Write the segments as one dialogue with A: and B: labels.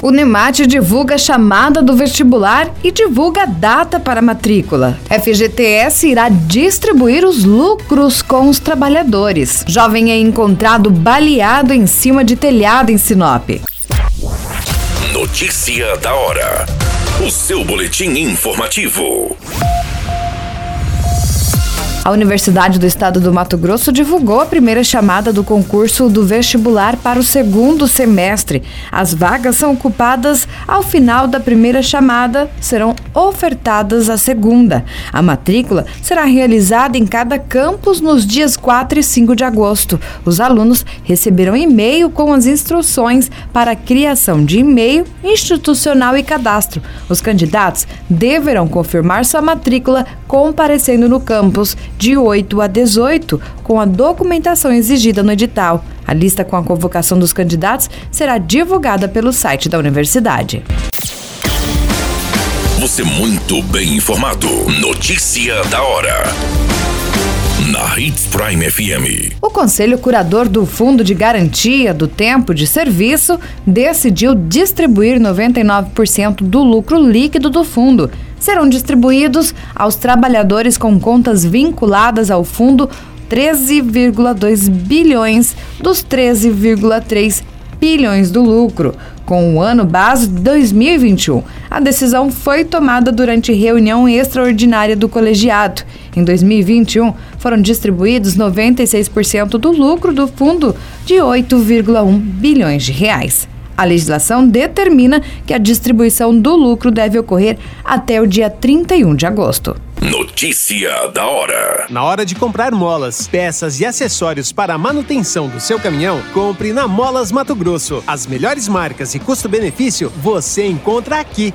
A: O NEMAT divulga chamada do vestibular e divulga data para matrícula. FGTS irá distribuir os lucros com os trabalhadores. Jovem é encontrado baleado em cima de telhado em Sinop.
B: Notícia da hora. O seu boletim informativo.
A: A Universidade do Estado do Mato Grosso divulgou a primeira chamada do concurso do vestibular para o segundo semestre. As vagas são ocupadas ao final da primeira chamada, serão ofertadas a segunda. A matrícula será realizada em cada campus nos dias 4 e 5 de agosto. Os alunos receberão e-mail com as instruções para a criação de e-mail institucional e cadastro. Os candidatos deverão confirmar sua matrícula comparecendo no campus de 8 a 18, com a documentação exigida no edital. A lista com a convocação dos candidatos será divulgada pelo site da universidade.
B: Você muito bem informado. Notícia da hora. Na Hits Prime FM.
A: O Conselho Curador do Fundo de Garantia do Tempo de Serviço decidiu distribuir 99% do lucro líquido do fundo serão distribuídos aos trabalhadores com contas vinculadas ao fundo 13,2 bilhões dos 13,3 bilhões do lucro, com o ano base 2021. A decisão foi tomada durante reunião extraordinária do colegiado. Em 2021, foram distribuídos 96% do lucro do fundo de 8,1 bilhões de reais. A legislação determina que a distribuição do lucro deve ocorrer até o dia 31 de agosto.
B: Notícia da hora.
C: Na hora de comprar molas, peças e acessórios para a manutenção do seu caminhão, compre na Molas Mato Grosso. As melhores marcas e custo-benefício você encontra aqui.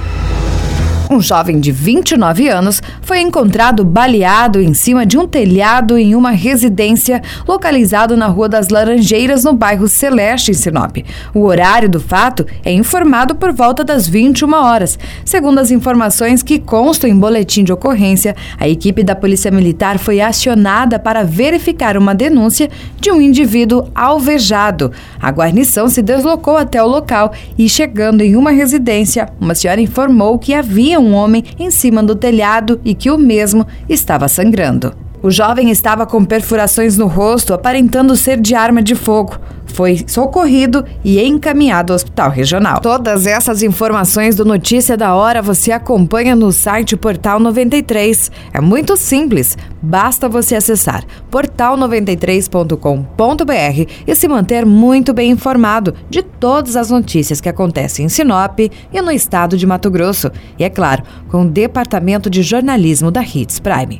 A: um jovem de 29 anos foi encontrado baleado em cima de um telhado em uma residência localizado na Rua das Laranjeiras, no bairro Celeste, em Sinop. O horário do fato é informado por volta das 21 horas. Segundo as informações que constam em boletim de ocorrência, a equipe da Polícia Militar foi acionada para verificar uma denúncia de um indivíduo alvejado. A guarnição se deslocou até o local e, chegando em uma residência, uma senhora informou que havia um homem em cima do telhado e que o mesmo estava sangrando. O jovem estava com perfurações no rosto, aparentando ser de arma de fogo. Foi socorrido e encaminhado ao hospital regional. Todas essas informações do Notícia da Hora você acompanha no site Portal 93. É muito simples, basta você acessar portal93.com.br e se manter muito bem informado de todas as notícias que acontecem em Sinop e no estado de Mato Grosso. E é claro, com o Departamento de Jornalismo da Hits Prime